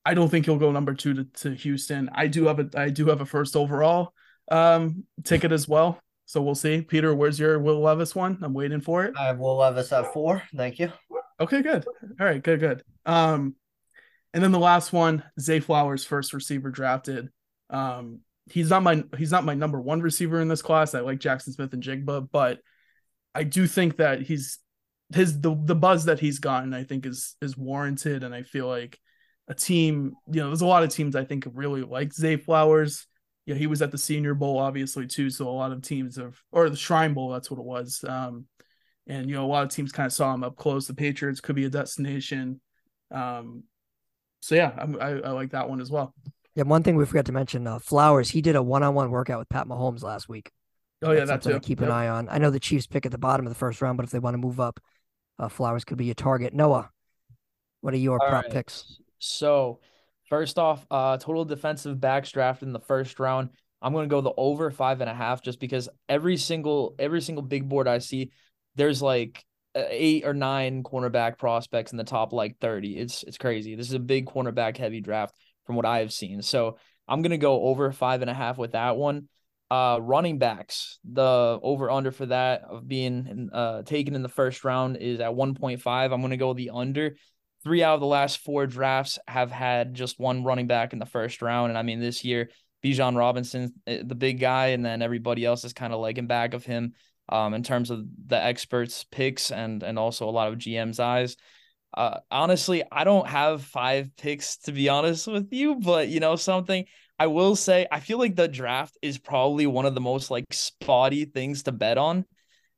I don't think he'll go number two to, to Houston. I do have a I do have a first overall um ticket as well. So we'll see. Peter, where's your Will Levis one? I'm waiting for it. I have Will Levis at four. Thank you. Okay, good. All right, good, good. Um, and then the last one, Zay Flowers, first receiver drafted. Um, he's not my he's not my number one receiver in this class. I like Jaxon Smith-Njigba, but I do think that he's his the the buzz that he's gotten, I think is is warranted, and I feel like a team, you know, there's a lot of teams I think really like Zay Flowers. Yeah, he was at the Senior Bowl obviously too, so a lot of teams have or the Shrine Bowl, that's what it was. Um, and you know, a lot of teams kind of saw him up close. The Patriots could be a destination. Um, so yeah, I, I, I like that one as well. Yeah, one thing we forgot to mention, uh, Flowers. He did a one-on-one workout with Pat Mahomes last week. Oh yeah, That's that something too. to keep an eye on. I know the Chiefs pick at the bottom of the first round, but if they want to move up, uh, Flowers could be a target. Noah, what are your All prop right. picks? So, first off, uh, total defensive backs drafted in the first round. I'm gonna go the over five and a half, just because every single every single big board I see, there's like eight or nine cornerback prospects in the top like 30. It's it's crazy. This is a big cornerback heavy draft from what I have seen. So I'm gonna go over five and a half with that one. Uh, running backs, the over under for that of being in- uh taken in the first round is at 1.5. I'm gonna go the under three out of the last four drafts have had just one running back in the first round. And I mean, this year, Bijan Robinson, eh, the big guy, and then everybody else is kind of like in back of him um, in terms of the experts' picks and and also a lot of GM's eyes. Uh, honestly, I don't have five picks to be honest with you, but you know something. I will say I feel like the draft is probably one of the most like spotty things to bet on,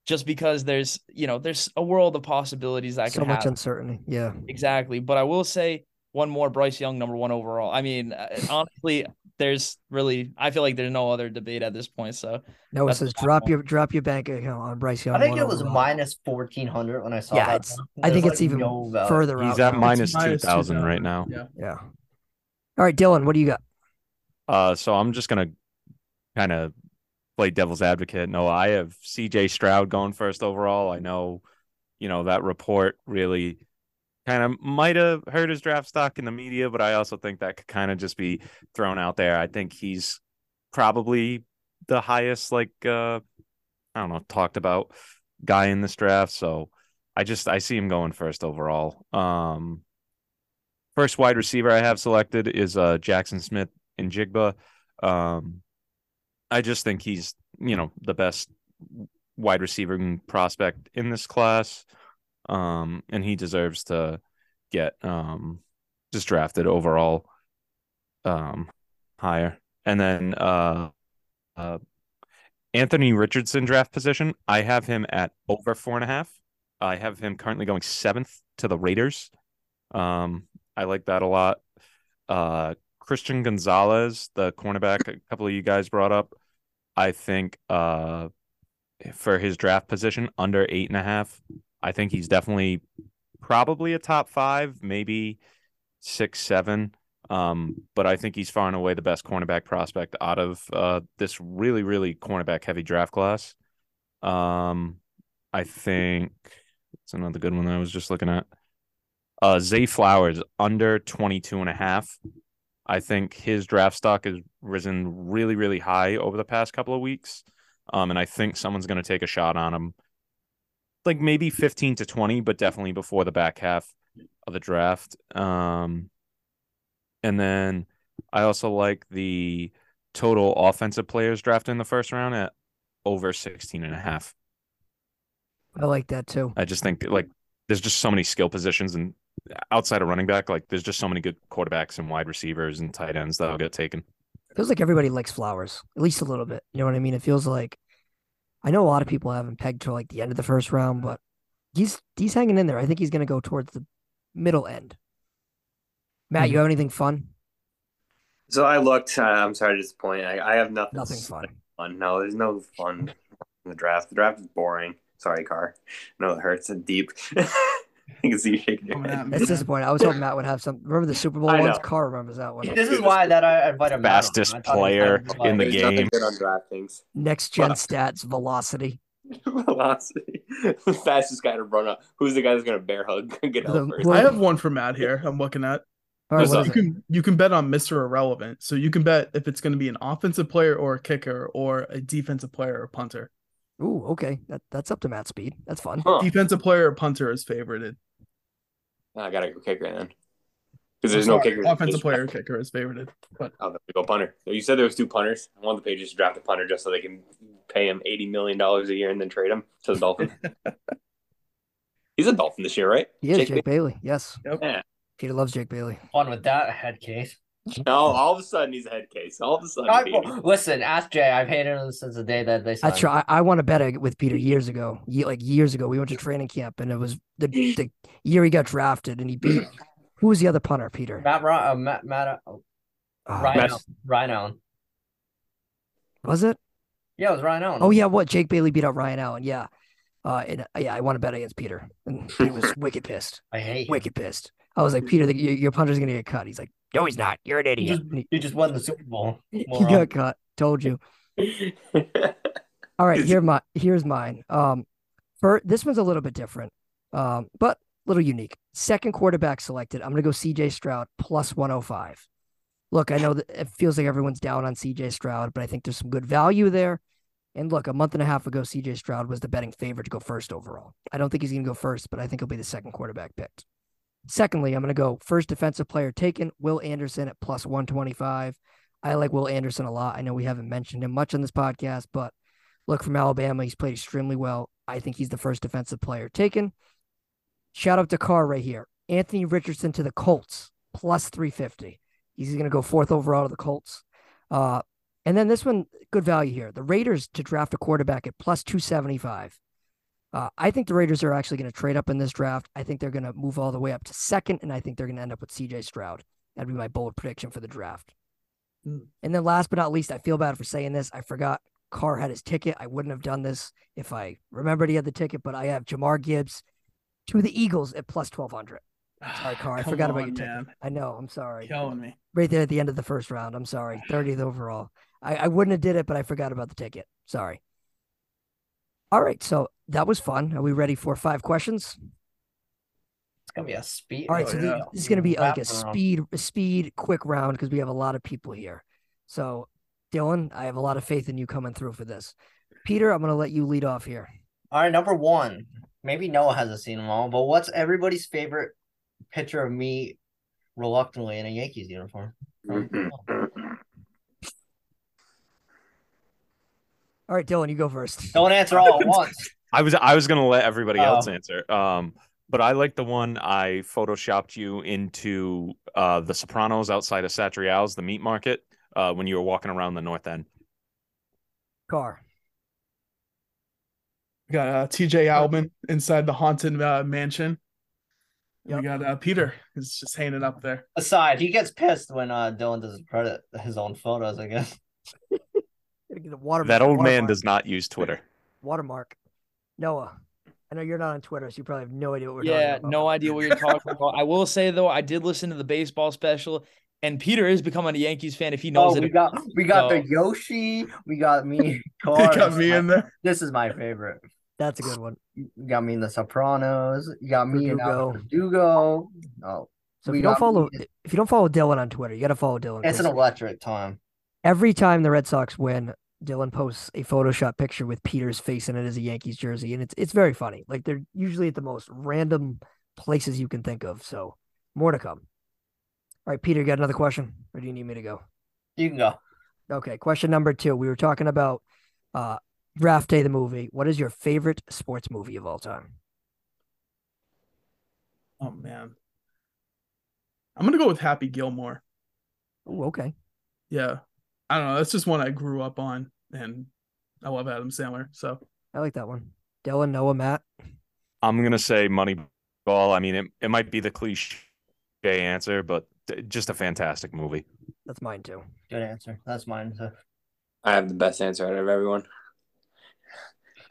just because there's you know there's a world of possibilities that can So can much happen. uncertainty. Yeah. Exactly. But I will say one more Bryce Young, number one overall. I mean, uh, honestly, there's really, I feel like there's no other debate at this point. So no, it says drop one. your drop your bank account on Bryce Young. I think it was minus fourteen hundred when I saw Yeah, that. it's- I think There's, it's even no value. further out. He's at It's two minus thousand 2,000, right now. Yeah. Yeah. All right, Dylan, what do you got? Uh, so I'm just gonna kind of play devil's advocate. No, I have C.J. Stroud going first overall. I know, you know, that report really kind of might have hurt his draft stock in the media, but I also think that could kind of just be thrown out there. I think he's probably the highest, like, uh, I don't know, talked about guy in this draft. So I just I see him going first overall. Um, first wide receiver I have selected is uh Jackson Smith and Jigba. Um, I just think he's you know the best wide receiver prospect in this class, um, and he deserves to get um just drafted overall um higher. And then uh, uh Anthony Richardson draft position, I have him at over four and a half. I have him currently going seventh to the Raiders. Um, I like that a lot. Uh, Christian Gonzalez, the cornerback, a couple of you guys brought up. I think uh, for his draft position, under eight and a half, I think he's definitely probably a top five, maybe six, seven. Um, but I think he's far and away the best cornerback prospect out of uh, this really, really cornerback heavy draft class. Um, I think it's another good one that I was just looking at. Uh, Zay Flowers under 22 and a half. I think his draft stock has risen really, really high over the past couple of weeks. Um, and I think someone's going to take a shot on him, like maybe 15 to 20, but definitely before the back half of the draft. Um, and then I also like the total offensive players drafted in the first round at over 16 and a half. I like that too. I just think like there's just so many skill positions and outside of running back, like there's just so many good quarterbacks and wide receivers and tight ends that'll get taken. feels like everybody likes flowers, at least a little bit. You know what I mean? It feels like I know a lot of people have him pegged to like the end of the first round, but he's he's hanging in there. I think he's gonna go towards the middle end. Matt, you have anything fun? So I looked. Uh, I'm sorry to disappoint. I, I have nothing. Nothing fun. fun. No, there's no fun in the draft. The draft is boring. Sorry, Carr. No, it hurts and deep. I can see you shaking your oh, head. It's disappointing. I was hoping Matt would have some. Remember the Super Bowl I ones? know. Carr remembers that one. This is why that I invited Matt on. Fastest I thought he was player kind of in the like- There's nothing game. good on DraftKings. Next gen Wow. stats, velocity. Velocity. the fastest guy to run up. Who's the guy that's gonna bear hug? Get The- out first. I have one for Matt here. I'm looking at. All right, Because what is you it? can you can bet on Mr. Irrelevant. So you can bet if it's going to be an offensive player or a kicker or a defensive player or punter. Ooh, okay. That that's up to Matt Speed. That's fun. Huh. Defensive player or punter is favorited. I gotta go kicker then. Because there's I'm no kicker. Offensive player or kicker is favorited. But Oh, then we go punter. So you said there was two punters. I want the Patriots to draft a punter just so they can pay him eighty million dollars a year and then trade him to the Dolphins. He's a Dolphin this year, right? He is Jake Jake, Bailey. Yes. Yeah. Peter loves Jake Bailey. Fun with that head case. No, all of a sudden he's a head case. All of a sudden. I- listen, ask Jay. I've hated him since the day that they signed. That's true. I, I won a bet with Peter years ago. Ye- like years ago, we went to training camp, and it was the the year he got drafted, and he beat who was the other punter? Peter. Matt, Ry- uh, Matt, Matt, uh, Oh, Ryan, Matt- Ryan Allen. was it? Yeah, it was Ryan Allen. Oh yeah, what? Jake Bailey beat out Ryan Allen. Yeah. Uh, and uh, yeah, I want to bet against Peter, and he was wicked pissed. I hate him. Wicked pissed. I was like, Peter, the, your, your punter's gonna get cut. He's like, No, he's not. You're an He idiot. just, And He, he just won the Super Bowl. he got cut. Told you. All right, here my here's mine. Um, for this one's a little bit different, um, but a little unique. Second quarterback selected. I'm gonna go C.J. Stroud plus 105. Look, I know that it feels like everyone's down on C.J. Stroud, but I think there's some good value there. And look, a month and a half ago, C.J. Stroud was the betting favorite to go first overall. I don't think he's gonna go first, but I think he'll be the second quarterback picked. Secondly, I'm gonna go first defensive player taken, Will Anderson at plus 125. I like Will Anderson a lot. I know we haven't mentioned him much on this podcast, but look from Alabama, he's played extremely well. I think he's the first defensive player taken. Shout out to Carr right here. Anthony Richardson to the Colts, plus 350. He's going to go fourth overall to the Colts. Uh, and then this one, good value here. The Raiders to draft a quarterback at plus 275. Uh, I think the Raiders are actually going to trade up in this draft. I think they're going to move all the way up to second, and I think they're going to end up with CJ Stroud. That'd be my bold prediction for the draft. Hmm. And then last but not least, I feel bad for saying this. I forgot Carr had his ticket. I wouldn't have done this if I remembered he had the ticket, but I have Jahmyr Gibbs to the Eagles at plus 1200. Sorry, Carr. I forgot about on, your ticket. man. I know. I'm sorry. Killing me. Right there at the end of the first round. I'm sorry. 30th overall. I, I wouldn't have did it, but I forgot about the ticket. Sorry. All right. So that was fun. Are we ready for five questions? It's gonna be a speed. All right. Oh, so the- this is going to be like a speed, a speed, quick round because we have a lot of people here. So, Dylan, I have a lot of faith in you coming through for this. Peter, I'm going to let you lead off here. All right, number one. Maybe Noah hasn't seen them all, but what's everybody's favorite picture of me reluctantly in a Yankees uniform? All right, Dylan, you go first. Don't answer all at once. I was I was gonna let everybody else Oh. answer. Um, but I like the one I photoshopped you into uh the Sopranos outside of Satriale's, the meat market, uh, when you were walking around the north end. Carr. We got uh, TJ Albin inside the haunted uh, mansion. And We got uh, Peter is just hanging up there. Aside, he gets pissed when uh Dylan doesn't credit his own photos. I guess. Gotta get a water, That old man does not use Twitter. Watermark. Noah. I know you're not on Twitter, so you probably have no idea what we're yeah, talking about. no idea what you're talking about. I will say though, I did listen to the baseball special, and Peter is becoming a Yankees fan if he knows Oh, it. we got we got the Yoshi. We got me. He Carr. got me is in there. This is my favorite. That's a good one. You got me in the Sopranos. You got me in Verdugo. Verdugo. Oh, So if you don't got- follow if you don't follow Dylan on Twitter, you gotta follow Dylan. it's an electric time. every time the Red Sox win, Dylan posts a Photoshop picture with Peter's face in it as a Yankees jersey, and it's it's very funny. Like they're usually at the most random places you can think of. So more to come. All right, Peter, you got another question, or do you need me to go? You can go. Okay, question number two. We were talking about uh Draft Day, the movie. What is your favorite sports movie of all time? Oh man. I'm gonna go with Happy Gilmore. Oh, okay. Yeah. I don't know. That's just one I grew up on and I love Adam Sandler. So I like that one. Dylan, Noah, Matt. I'm gonna say Moneyball. I mean, it, it might be the cliche answer, but just a fantastic movie. That's mine too. Good answer. That's mine. too. I have the best answer out of everyone.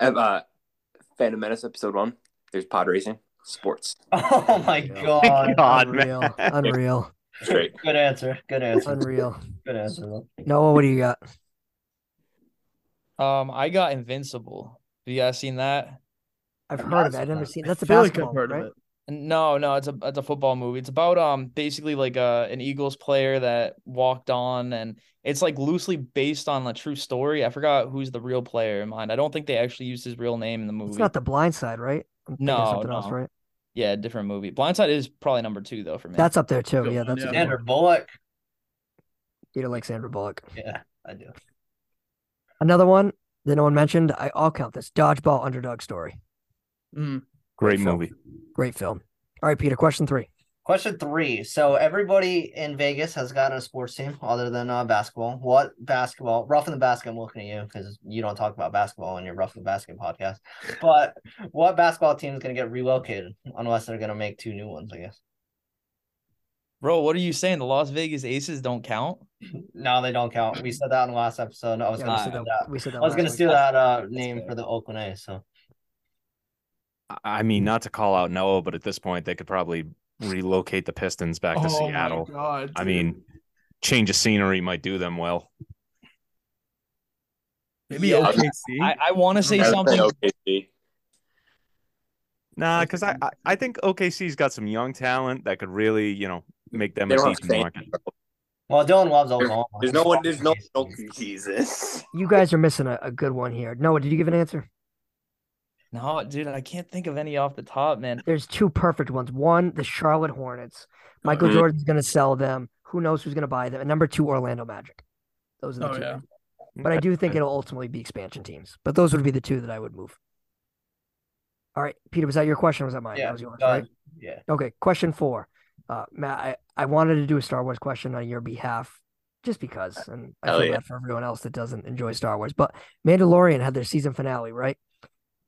I have uh, Phantom Menace episode one. There's pod racing, sports. Oh my god. God, Unreal. man. Unreal. Straight. Good answer. Good answer. Unreal. Good answer. though. Noah, what do you got? Um, I got Invincible. Have you guys seen that? I've I've heard of it. I've never seen. That's the feel like basketball, I've heard right? of it. No, no, it's a it's a football movie. It's about um basically like uh an Eagles player that walked on and it's like loosely based on a true story. I forgot who's the real player in mind. I don't think they actually used his real name in the movie. It's not the blind side, right? I'm No, something else, no. right? Yeah, different movie. Blindside is probably number two though for me. That's up there too. Good Yeah, that's yeah. a good Sandra one. Bullock. Peter likes Sandra Bullock. Yeah, I do. Another one that no one mentioned. I, I'll count this. Dodgeball underdog story. Mm. Great film. movie. Great film. All right, Peter. Question three. Question three. So everybody in Vegas has gotten a sports team other than uh, basketball. What basketball? Roughing the Basket. I'm looking at you because you don't talk about basketball in your Roughing the Basket podcast. But what basketball team is going to get relocated unless they're going to make two new ones? I guess. Bro, what are you saying? The Las Vegas Aces don't count? No, they don't count. We said that in the last episode. I was Yeah, going to said steal that. that. We said that. I was going to week. steal that uh, name for the Oakland A's. So I- I mean, not to call out Noah, but at this point, they could probably relocate the Pistons back to Oh my Seattle. God, I mean, change of scenery might do them well. maybe Yeah. OKC. I, I want to say I say something. OKC. Nah, because I, I I think OKC's got some young talent that could really, you know, make them They a decent Shane. market. well, Dylan loves There's, Oklahoma. there's no one. There's no. no Jesus. You guys are missing a, a good one here. Noah, did you give an answer? No, dude, I can't think of any off the top, man. There's two perfect ones. One, the Charlotte Hornets. Michael Mhm. Jordan's going to sell them. Who knows who's going to buy them? And number two, Orlando Magic. Those are the Oh, two. yeah. But I do think it'll ultimately be expansion teams. But those would be the two that I would move. All right, Peter, was that your question or was that mine? Yeah, that was yours, go right? Yeah. Okay, question four. Uh, Matt, I, I wanted to do a Star Wars question on your behalf just because, and I Hell feel yeah. bad for everyone else that doesn't enjoy Star Wars. But Mandalorian had their season finale, right?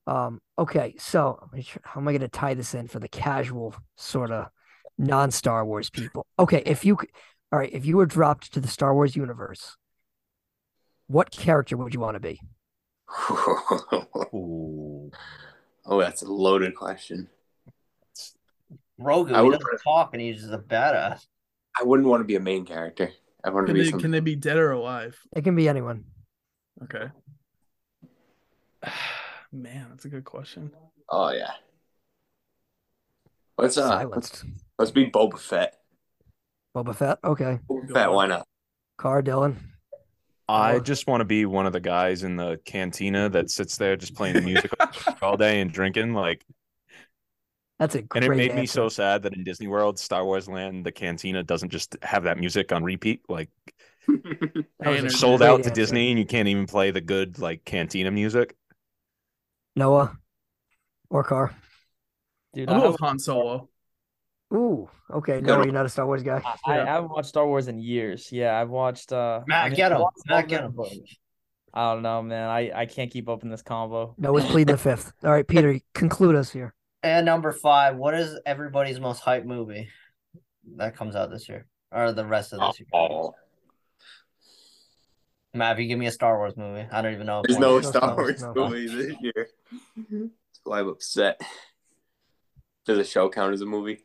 Um, okay, so let me tr- how am I going to tie this in for the casual sort of non-Star Wars people? Okay, if you, all right, if you were dropped to the Star Wars universe, what character would you want to be? Oh, that's a loaded question. Grogu, I he would- doesn't talk and he's just a badass. I wouldn't want to be a main character. I want to be they, some. can they be dead or alive? It can be anyone. Okay. Man, that's a good question. Oh yeah. Let's uh, let's, Silenced. let's be Boba Fett. Boba Fett. Okay. Boba Fett, why not? Carr Dylan. I Or- just want to be one of the guys in the cantina that sits there just playing the music all day and drinking. Like, That's a and it made me answer. so sad that in Disney World, Star Wars Land, the cantina doesn't just have that music on repeat. Like, That was a Energy. sold great out to answer. Disney, and you can't even play the good like cantina music. Noah or Carr. Dude, I'll I with Han Solo. Ooh, okay. No, you're not a Star Wars guy. I, I haven't watched Star Wars in years. Yeah, I've watched uh Matt, I mean, get him. Matt, get him. I don't know, man. I, I can't keep up in this combo. Noah's pleading the fifth. All right, Peter, conclude us here. And number five, what is everybody's most hype movie that comes out this year or the rest of this year? Oh, Matt, if you give me a Star Wars movie, I don't even know. there's no Star Star Wars Wars, no. movies this year. That's why I'm upset. Does a show count as a movie?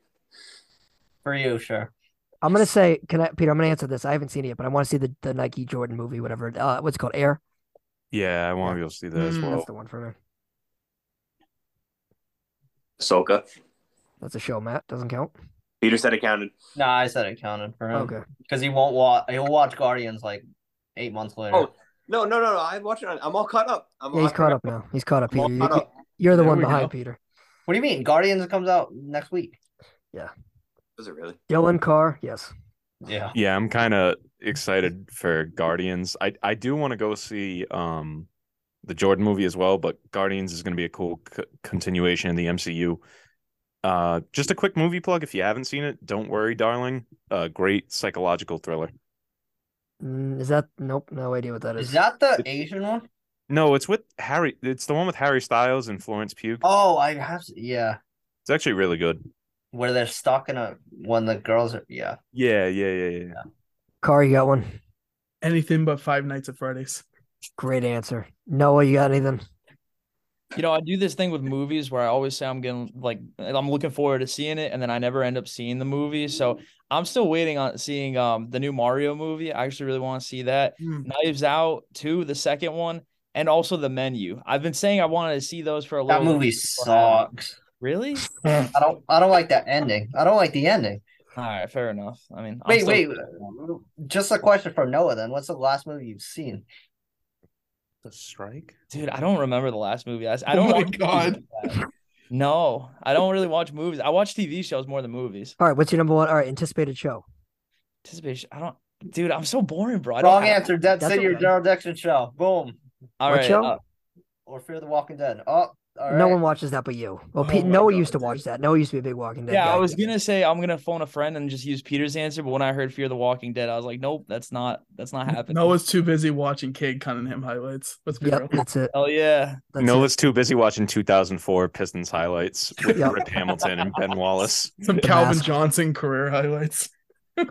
for you, sure. I'm gonna say, can I, Peter? I'm gonna answer this. I haven't seen it yet, but I want to see the, the Nike Jordan movie, whatever. Uh, what's it called? Air. Yeah, I want to be able to see that as Mm, well. That's the one for me. Ahsoka. That's a show. Matt doesn't count. Peter said it counted. Nah, I said it counted for him Okay. because he won't watch. He'll watch Guardians like eight months later. Oh, No, no, no, no. I watch it. On, I'm all caught up. I'm Yeah, he's caught forgot- up now. He's caught up. I'm Peter. caught You- up. You're the There one behind, go. Peter. What do you mean? Guardians comes out next week. Yeah. Is it really? Dylan Carr. Yes. Yeah. Yeah, I'm kind of excited for Guardians. I I do want to go see um the Jordan movie as well, but Guardians is going to be a cool c- continuation in the MCU. Uh, just a quick movie plug if you haven't seen it. Don't worry, darling. A great psychological thriller. Mm, is that? Nope. No idea what that is. Is that the Asian one? No, it's with Harry. It's the one with Harry Styles and Florence Pugh. Oh, I have. Yeah, It's actually really good. where they're stuck in a when the girls are. Yeah. Yeah, yeah, yeah, yeah. Carr, you got one. Anything but Five Nights at Freddy's. Great answer. Noah, you got anything? You know, I do this thing with movies where I always say I'm getting like I'm looking forward to seeing it, and then I never end up seeing the movie. So I'm still waiting on seeing um the new Mario movie. I actually really want to see that. Hmm. Knives Out too, the second one, and also the menu. I've been saying I wanted to see those for a That little. movie bit, but I haven't. sucks. Really? I don't. I don't like that ending. I don't like the ending. All right, fair enough. I mean, Wait, still- wait. Just a question for Noah. Then, what's the last movie you've seen? The strike. dude, I don't remember the last movie. I, I Oh don't. Oh my God. like. No, I don't really watch movies. I watch TV shows more than movies. All right, what's your number one? All right, anticipated show. Anticipation. I don't, dude. I'm so boring, bro. I Wrong don't have- answer. Dead City or okay. General Dixon show. Boom. All What right. show? uh, Or Fear the Walking Dead. Oh, all right. No one watches that but you. Well, Oh Pete, Noah God, used to dude. watch that. Noah used to be a big Walking Dead yeah, guy. I was gonna say I'm gonna phone a friend and just use Peter's answer, but when I heard Fear the Walking Dead, I was like, nope, that's not that's not happening. Noah's too busy watching Cade Cunningham highlights. Let's be Yep, real. that's it. Hell yeah. That's it. Noah's too busy watching 2004 Pistons highlights with Yep. Rip Hamilton and Ben Wallace. Some Calvin. Johnson career highlights.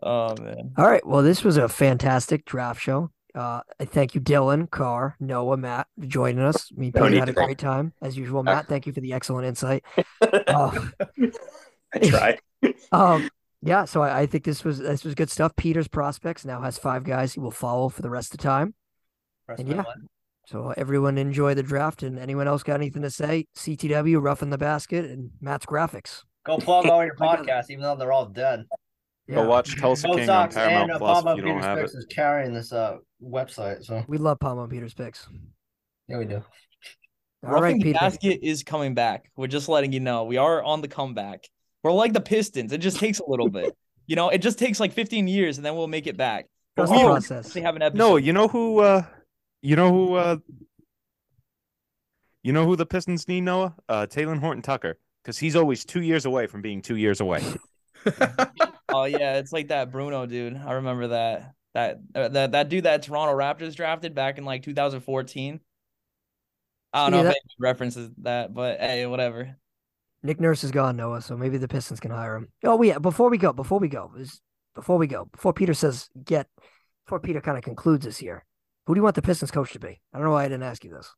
Oh man. All right. Well, this was a fantastic draft show. Uh, I thank you, Dylan, Carr, Noah, Matt, for joining us. Me, No Peter had a thank great time as usual. Matt, thank you for the excellent insight. I Oh, try. um, yeah. So I, I think this was this was good stuff. Peter's prospects now has five guys he will follow for the rest of the time. Press And yeah. button. So everyone enjoy the draft. And anyone else got anything to say? CTW, Roughing the Basket, and Matt's graphics. Go plug all your I got it. podcasts, even though they're all dead. Go watch Tulsa Bo King on Sox and Paramount uh, Plus Pablo if you don't Peters have it. Picks is carrying this uh website. So We love Palm on Peter's picks. yeah, we do. All Roughing right, the Peter. basket is coming back. We're just letting you know. We are on the comeback. We're like the Pistons. It just takes a little bit. You know, it just takes like 15 years and then we'll make it back. But Trust we the process. actually have an episode. No, you know who uh you know who uh you know who the Pistons need, Noah? Uh Talen Horton-Tucker. Because he's always two years away from being two years away. Oh yeah, it's like that Bruno dude. I remember that. That uh, that that dude that Toronto Raptors drafted back in like 2014. I don't Yeah, know that- if anyone references that, but hey, whatever. Nick Nurse is gone, Noah, so maybe the Pistons can hire him. Oh, yeah. Before we go, before we go, is before we go, before Peter says get, before Peter kind of concludes this year, who do you want the Pistons coach to be? I don't know why I didn't ask you this.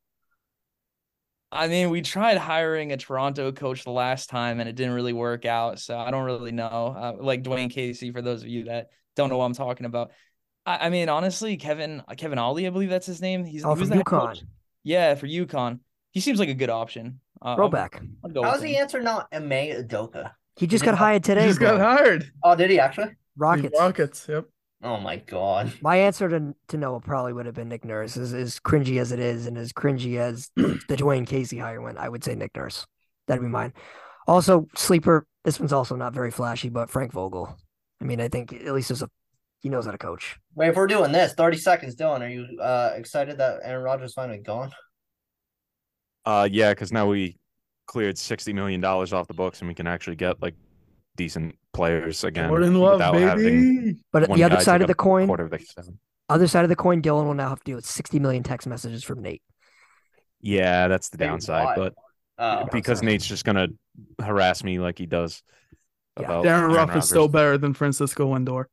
I mean, we tried hiring a Toronto coach the last time and it didn't really work out. So I don't really know. Uh, like Dwane Casey, for those of you that don't know what I'm talking about. I, I mean, honestly, Kevin Kevin Ollie, I believe that's his name. He's Oh, he was from the head coach. UConn. Yeah, for UConn. He seems like a good option. Uh, I'm- Throwback. I'll go How's the answer not Ime Udoka? He just got hired today. He today. just got hired. Oh, did he actually? Rockets. Rockets. Yep. Oh my god. My answer to to Noah probably would have been Nick Nurse. As, as cringy as it is, and as cringy as the Dwane Casey hire went, I would say Nick Nurse. That'd be mine. Also, sleeper. This one's also not very flashy, but Frank Vogel. I mean, I think at least there's a he knows how to coach. Wait, if we're doing this, 30 seconds, Dylan, are you uh excited that Aaron Rodgers finally gone? Uh yeah, because now we cleared sixty million dollars off the books and we can actually get like decent players again Jordan Love, without having baby. But one the other guy side of the coin, quarter of the season. other side of the coin, Dylan will now have to deal with 60 million text messages from Nate. Yeah, that's the Maybe downside, but Oh, because Nate's just gonna harass me like he does Yeah. about Darren Ruff Rodgers. is still better than Francisco Lindor.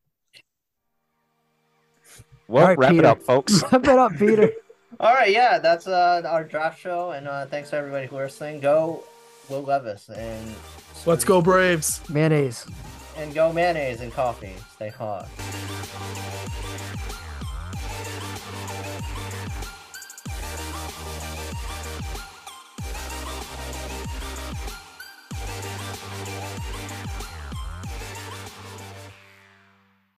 Well, All right, wrap it up, folks. Wrap it up, Peter. All right, yeah, that's uh our draft show, and uh thanks to everybody who listening. Go Will Levis and Let's go Braves. Mayonnaise. And go mayonnaise and coffee. Stay hot.